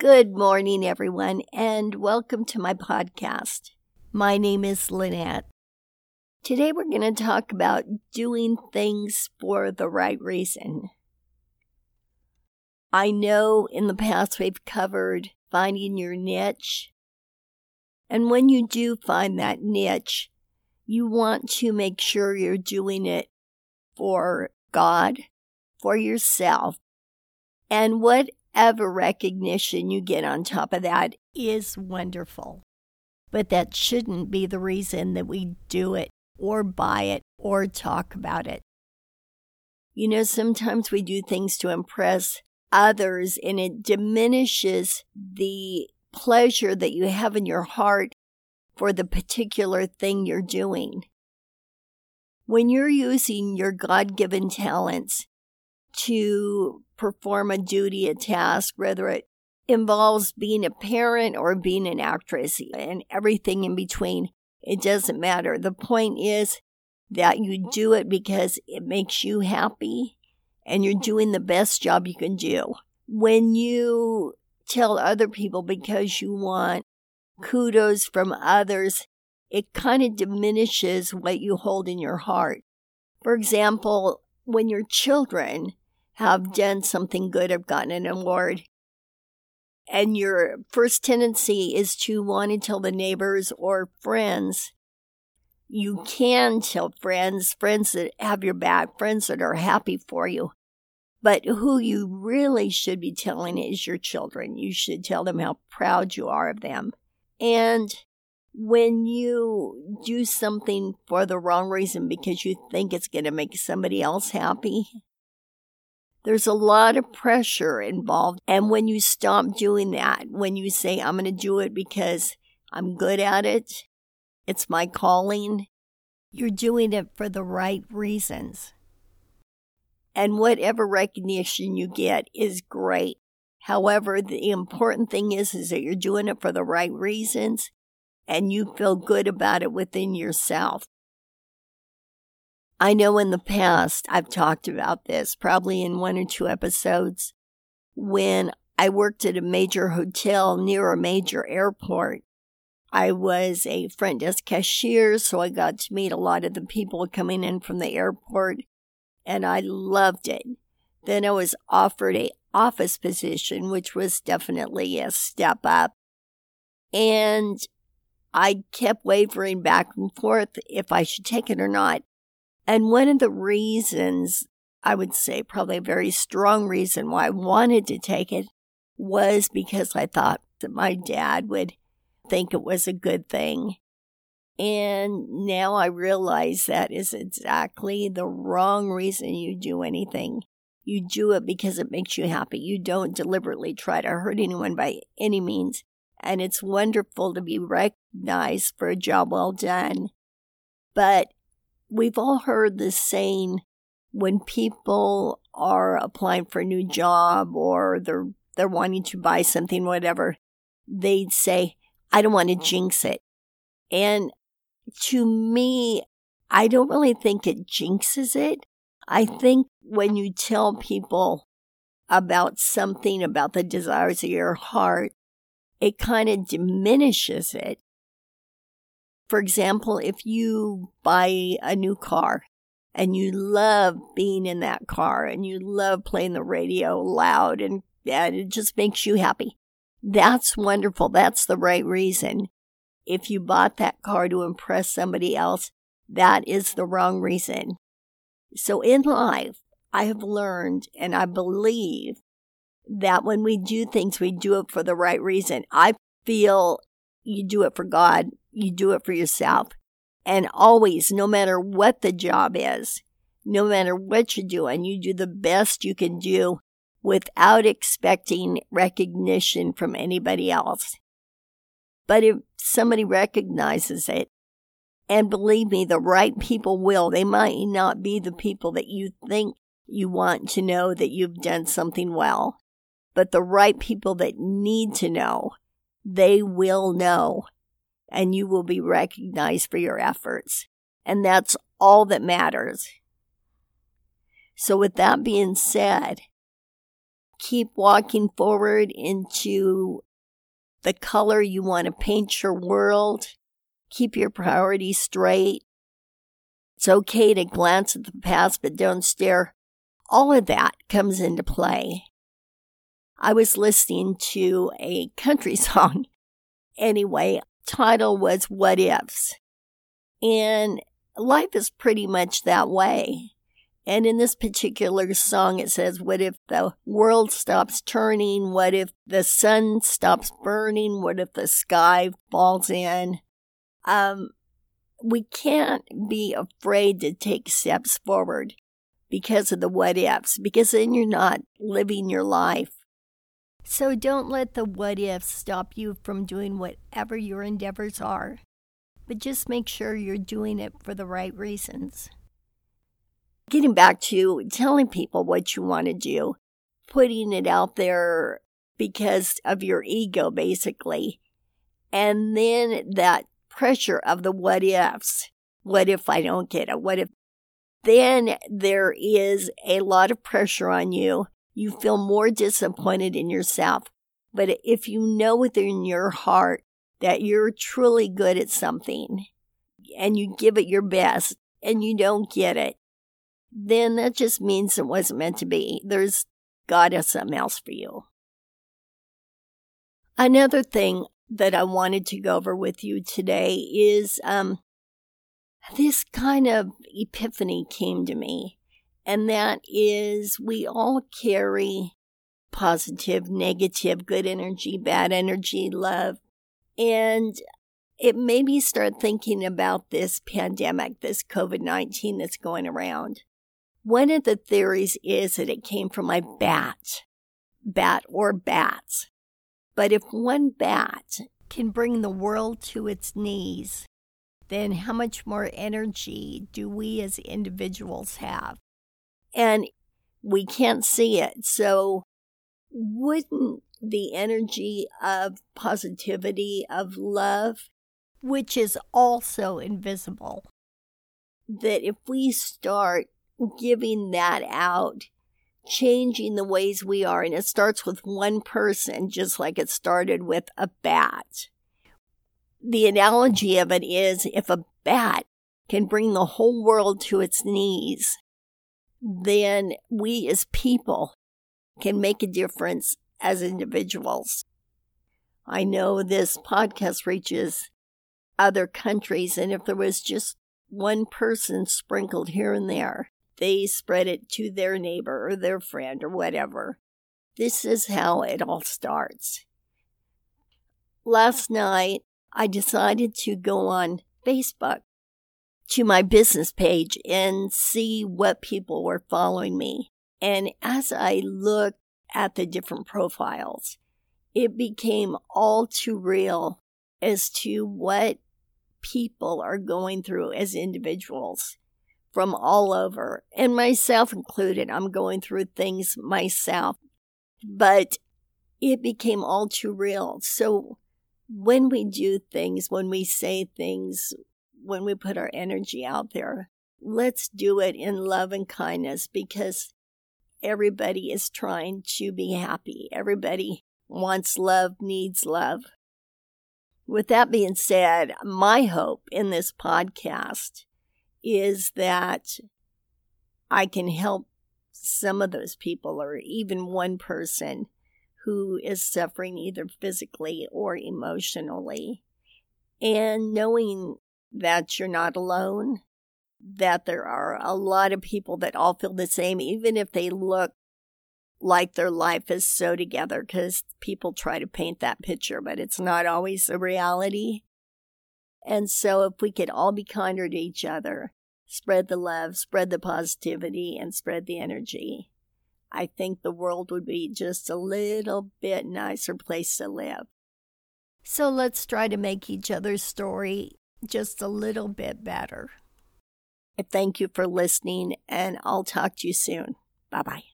Good morning, everyone, and welcome to my podcast. My name is Lynette. Today, we're going to talk about doing things for the right reason. I know in the past we've covered finding your niche. And when you do find that niche, you want to make sure you're doing it for God, for yourself, and what whatever recognition you get on top of that is wonderful. But that shouldn't be the reason that we do it or buy it or talk about it. You know, sometimes we do things to impress others and it diminishes the pleasure that you have in your heart for the particular thing you're doing. When you're using your God given talents to perform a duty, a task, whether it involves being a parent or being an actress and everything in between. It doesn't matter. The point is that you do it because it makes you happy and you're doing the best job you can do. When you tell other people because you want kudos from others, it kind of diminishes what you hold in your heart. For example, when your children have done something good, have gotten an award, and your first tendency is to want to tell the neighbors or friends, you can tell friends, friends that have your back, friends that are happy for you. But who you really should be telling is your children. You should tell them how proud you are of them. And when you do something for the wrong reason because you think it's going to make somebody else happy, there's a lot of pressure involved. And when you stop doing that, when you say, I'm going to do it because I'm good at it, it's my calling, you're doing it for the right reasons. And whatever recognition you get is great. However, the important thing is, is that you're doing it for the right reasons and you feel good about it within yourself. I know in the past I've talked about this, probably in one or two episodes, when I worked at a major hotel near a major airport. I was a front desk cashier, so I got to meet a lot of the people coming in from the airport, and I loved it. Then I was offered a office position, which was definitely a step up. And I kept wavering back and forth if I should take it or not. And one of the reasons, I would say probably a very strong reason why I wanted to take it was because I thought that my dad would think it was a good thing. And now I realize that is exactly the wrong reason you do anything. You do it because it makes you happy. You don't deliberately try to hurt anyone by any means. And it's wonderful to be recognized for a job well done. But we've all heard this saying when people are applying for a new job or they're they're wanting to buy something whatever they'd say i don't want to mm-hmm. jinx it. And to me i don't really think it jinxes it. I think when you tell people about something about the desires of your heart it kind of diminishes it for example, if you buy a new car and you love being in that car and you love playing the radio loud and, and it just makes you happy, that's wonderful. That's the right reason. If you bought that car to impress somebody else, that is the wrong reason. So in life, I have learned and I believe that when we do things, we do it for the right reason. I feel you do it for God you do it for yourself. And always, no matter what the job is, no matter what you're doing, you do the best you can do without expecting recognition from anybody else. But if somebody recognizes it, and believe me, the right people will, they might not be the people that you think you want to know that you've done something well, but the right people that need to know, they will know and you will be recognized for your efforts. And that's all that matters. So, with that being said, keep walking forward into the color you want to paint your world. Keep your priorities straight. It's okay to glance at the past, but don't stare. All of that comes into play. I was listening to a country song. Anyway, title was What Ifs. And life is pretty much that way. And in this particular song, it says, What if the world stops turning? What if the sun stops burning? What if the sky falls in? Um, we can't be afraid to take steps forward because of the what ifs, because then you're not living your life. So don't let the what ifs stop you from doing whatever your endeavors are, but just make sure you're doing it for the right reasons. Getting back to telling people what you want to do, putting it out there because of your ego, basically. And then that pressure of the what ifs. What if I don't get it? What if? Then there is a lot of pressure on you. You feel more disappointed in yourself. But if you know within your heart that you're truly good at something and you give it your best and you don't get it, then that just means it wasn't meant to be. There's God has something else for you. Another thing that I wanted to go over with you today is um, this kind of epiphany came to me, and that is we all carry positive, negative, good energy, bad energy, love. And it made me start thinking about this pandemic, this COVID 19 that's going around. One of the theories is that it came from a bat, bat or bats. But if one bat can bring the world to its knees, then how much more energy do we as individuals have? And we can't see it. So, wouldn't the energy of positivity, of love, which is also invisible, that if we start giving that out changing the ways we are. And it starts with one person, just like it started with a bat. The analogy of it is if a bat can bring the whole world to its knees, then we as people can make a difference as individuals. I know this podcast reaches other countries, and if there was just one person sprinkled here and there they spread it to their neighbor or their friend or whatever. This is how it all starts. Last night, I decided to go on Facebook to my business page and see what people were following me. And as I looked at the different profiles, it became all too real as to what people are going through as individuals from all over, and myself included. I'm going through things myself, but it became all too real. So when we do things, when we say things, when we put our energy out there, let's do it in love and kindness because everybody is trying to be happy. Everybody wants love, needs love. With that being said, my hope in this podcast is that I can help some of those people or even one person who is suffering either physically or emotionally. And knowing that you're not alone, that there are a lot of people that all feel the same, even if they look like their life is so together, because people try to paint that picture, but it's not always the reality. And so, if we could all be kinder to each other, spread the love, spread the positivity, and spread the energy, I think the world would be just a little bit nicer place to live. So let's try to make each other's story just a little bit better. thank you for listening, and I'll talk to you soon. Bye bye.